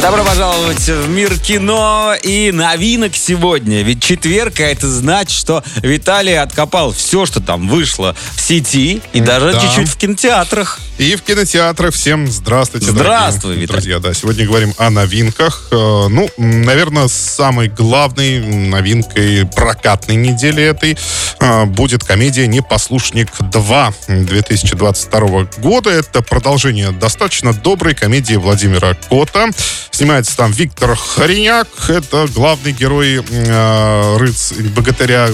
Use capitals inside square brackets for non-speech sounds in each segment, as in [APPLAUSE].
Добро пожаловать в мир кино и новинок сегодня. Ведь четверг, а это значит, что Виталий откопал все, что там вышло в сети и даже Да. чуть-чуть в кинотеатрах. И в кинотеатрах всем здравствуйте, Здравствуй, дорогие Виталий. друзья. Да, сегодня говорим о новинках. Э, Ну, наверное, самой главной новинкой прокатной недели этой э, будет комедия «Непослушник 2» 2022 года. Это продолжение достаточно доброй комедии Владимира Кота. Снимается там Виктор Хореняк. Это главный герой э, рыц... богатыря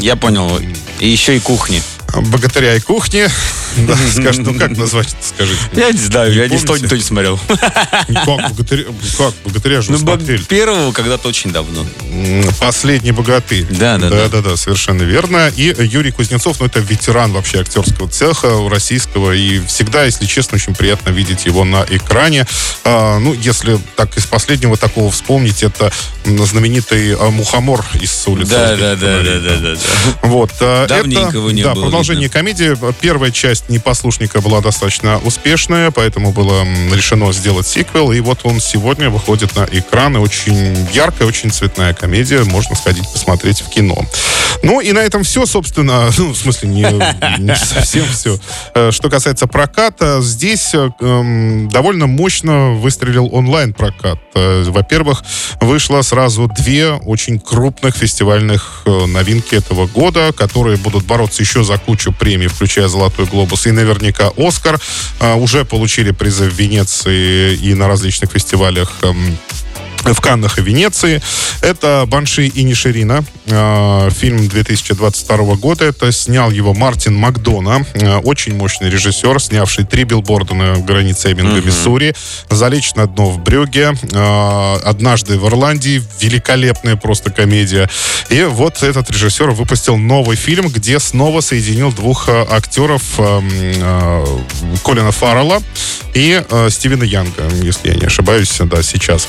Я понял. И еще и кухни. богатыря и кухни. [LAUGHS] Да, скажи, ну как назвать это, скажите? Я не знаю, я не помните? никто не смотрел. Как богатыря, как богатыря же Ну, вы бо- смотрели? первого когда-то очень давно. Последний богатырь. Да, да, да. да, да, совершенно верно. И Юрий Кузнецов, ну это ветеран вообще актерского цеха российского, и всегда, если честно, очень приятно видеть его на экране. А, ну, если так из последнего такого вспомнить, это знаменитый а, мухомор из улицы. Да, да, да, да, да, да. Вот. а, Давненько это, его не да, было продолжение комедии. Первая часть «Непослушника» была достаточно успешная, поэтому было решено сделать сиквел. И вот он сегодня выходит на экраны. Очень яркая, очень цветная комедия. Можно сходить посмотреть в кино. Ну и на этом все, собственно. [LAUGHS] Ну, в смысле, не, не [LAUGHS] совсем все. Э, Что касается проката, здесь э, эм, довольно мощно выстрелил онлайн-прокат. Э, Во-первых, вышло сразу две очень крупных фестивальных новинки этого года, которые будут бороться еще за кучу премий, включая «Золотой глобус» и наверняка «Оскар». Э, Уже получили призы в Венеции и на различных фестивалях эм, в Каннах и Венеции. Это «Банши и Ниширина», э, фильм 2022 года. Это снял его Мартин Макдона, э, очень мощный режиссер, снявший три билборда на границе Эббинга, Миссури, «Залечь на дно в Брюге», э, «Однажды в Ирландии», великолепная просто комедия. И вот этот режиссер выпустил новый фильм, где снова соединил двух актеров Колина Фаррелла и Стивена Янга, если я не ошибаюсь, да, сейчас.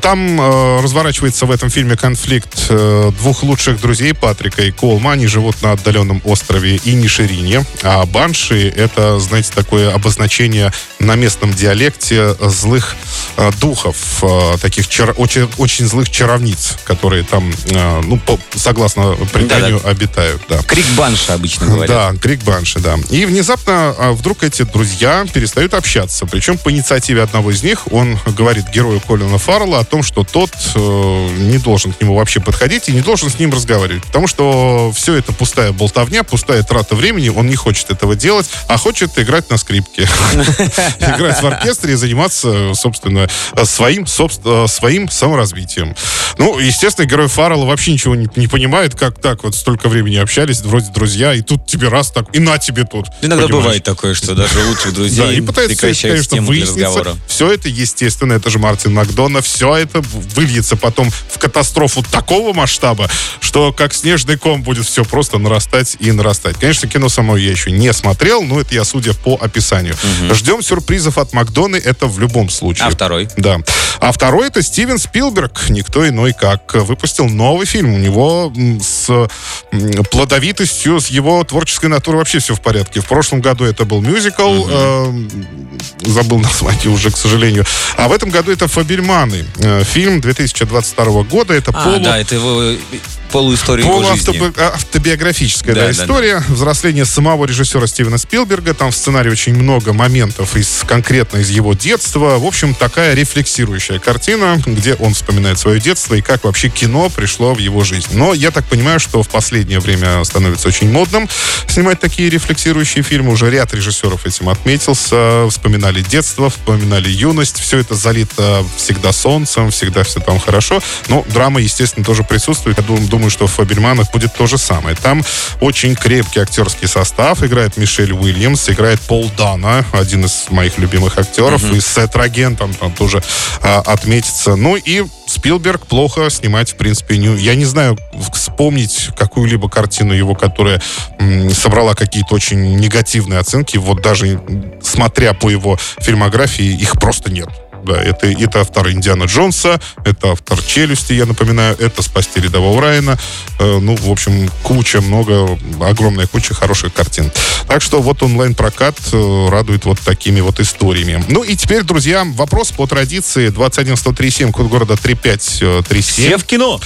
Там э, разворачивается в этом фильме конфликт э, двух лучших друзей Патрика и Колма. Они живут на отдаленном острове Иниширине. А Банши — это, знаете, такое обозначение на местном диалекте злых э, духов, э, таких чар- очень, очень злых чаровниц, которые там, э, ну, по- согласно преданию, обитают. Да. Крик банша обычно говорят. Да, крик банши, да. И внезапно а, вдруг эти друзья перестают общаться. Причем по инициативе одного из них он говорит герою Колина Фаррелла том, что тот э, не должен к нему вообще подходить и не должен с ним разговаривать. Потому что все это пустая болтовня, пустая трата времени. Он не хочет этого делать, а хочет играть на скрипке. [LAUGHS] Играть в оркестре и заниматься, собственно, своим, собст- своим саморазвитием. Ну, естественно, герой Фаррелла вообще ничего не, понимает, как так вот столько времени общались, вроде друзья, и тут тебе раз так, и на тебе тут. Иногда бывает такое, что даже у лучших Да, друзей и пытается, конечно, выясниться. Все это, естественно, это же Мартин Макдона. Все это выльется потом в катастрофу такого масштаба, что как снежный ком будет все просто нарастать и нарастать. Конечно, кино само я еще не смотрел, но это я судя по описанию. Ждем сюрпризов от Макдоны, это в любом случае. А второй? Да. А второй это Стивен Спилберг, никто иной как, выпустил новый фильм. У него с плодовитостью, с его творческой натурой вообще все в порядке. В прошлом году это был мюзикл, э, забыл [LAUGHS] название уже, к сожалению. А в этом году это «Фабельманы». Э, фильм 2022 года. Это А, полу... да, это его полуистория его жизни. Полуавтобиографическая Да, да, да, история. Взросление самого режиссера Стивена Спилберга. Там в сценарии очень много моментов из конкретно из его детства. В общем, такая рефлексирующая картина, где он вспоминает свое детство и как вообще кино пришло в его жизнь. Но я так понимаю, что в последнее время становится очень модным снимать такие рефлексирующие фильмы. Уже ряд режиссеров этим отметился. Вспоминали детство, вспоминали юность. Все это залито всегда солнцем, всегда все там хорошо. Но драма, естественно, тоже присутствует. Я дум- думаю, что в «Фабельманах» будет то же самое. Там очень крепкий актерский состав. Играет Мишель Уильямс, играет Пол Дана, один из моих любимых актеров. И Сет Роген там, там тоже а, отметится. Ну и Спилберг плохо снимать, в принципе, не... Я не знаю, вспомнить какую-либо картину его, которая м, собрала какие-то очень негативные оценки. Вот даже смотря по его фильмографии, их просто нет. Да, это, это автор Индиана Джонса, это автор Челюсти, я напоминаю, это Спасти рядового Райана. Э, ну, в общем, куча, много, огромная куча хороших картин. Так что вот онлайн-прокат э, радует вот такими вот историями. Ну и теперь, друзья, вопрос по традиции 21137, код города 3537. Все в кино.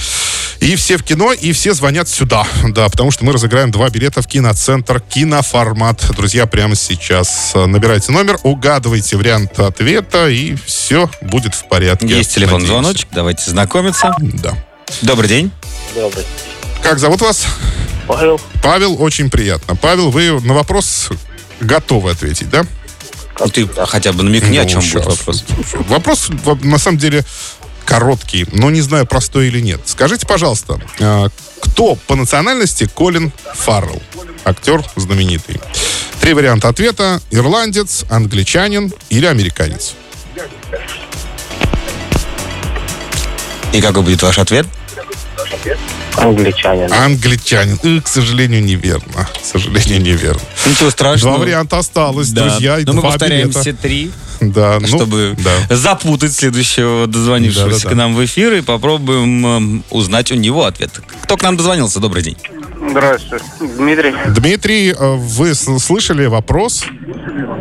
И все в кино, и все звонят сюда. Да, потому что мы разыграем два билета в киноцентр «Киноформат». Друзья, прямо сейчас э, набирайте номер, угадывайте вариант ответа, и все будет в порядке. Есть телефон звоночек, давайте знакомиться. Да. Добрый день. Добрый. Как зовут вас? Павел, Павел, очень приятно. Павел, вы на вопрос готовы ответить, да? Ну, Ты хотя бы намекни, о Ну, чем будет щас. вопрос. Вопрос, на самом деле, короткий, но не знаю, простой или нет. Скажите, пожалуйста, э, кто по национальности Колин Фаррелл? Актер знаменитый. Три варианта ответа. Ирландец, англичанин или американец? И какой будет ваш ответ? Англичанин. Англичанин. Э, к сожалению, неверно. К сожалению, неверно. Ничего страшного. Два варианта осталось, Да. друзья. и Но мы два повторяем билета. все три, Да, ну, чтобы да. запутать следующего дозвонившегося Да-да-да. к нам в эфир и попробуем эм, узнать у него ответ. Кто к нам дозвонился? Добрый день. Здравствуйте. Дмитрий. Дмитрий, э, вы слышали вопрос?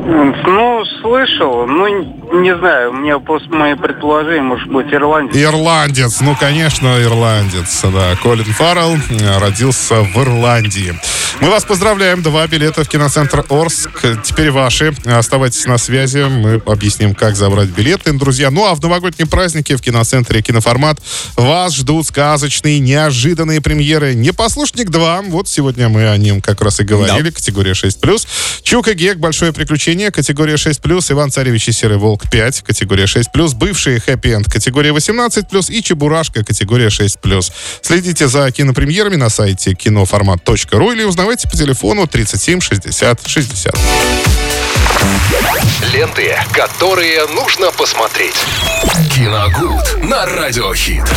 Ну, слышал, ну, не знаю, у меня после мои предположения, может быть, ирландец. Ирландец, ну, конечно, ирландец, да. Колин Фаррелл э, родился в Ирландии. Мы вас поздравляем. Два билета в киноцентр Орск. Теперь ваши. Оставайтесь на связи. Мы объясним, как забрать билеты, друзья. Ну, а в новогодние праздники в киноцентре «Киноформат» вас ждут сказочные, неожиданные премьеры. «Непослушник 2». Вот сегодня мы о нем как раз и говорили. Категория 6+. «Чук и Гек. Большое приключение». Категория 6+. «Иван Царевич и Серый Волк 5». Категория 6+. «Бывшие хэппи-энд». Категория 18+. И «Чебурашка». Категория 6+. Следите за кинопремьерами на сайте киноформат.ру или узнавайте по телефону 37 60 60. Ленты, которые нужно посмотреть. Киногуд на радиохит.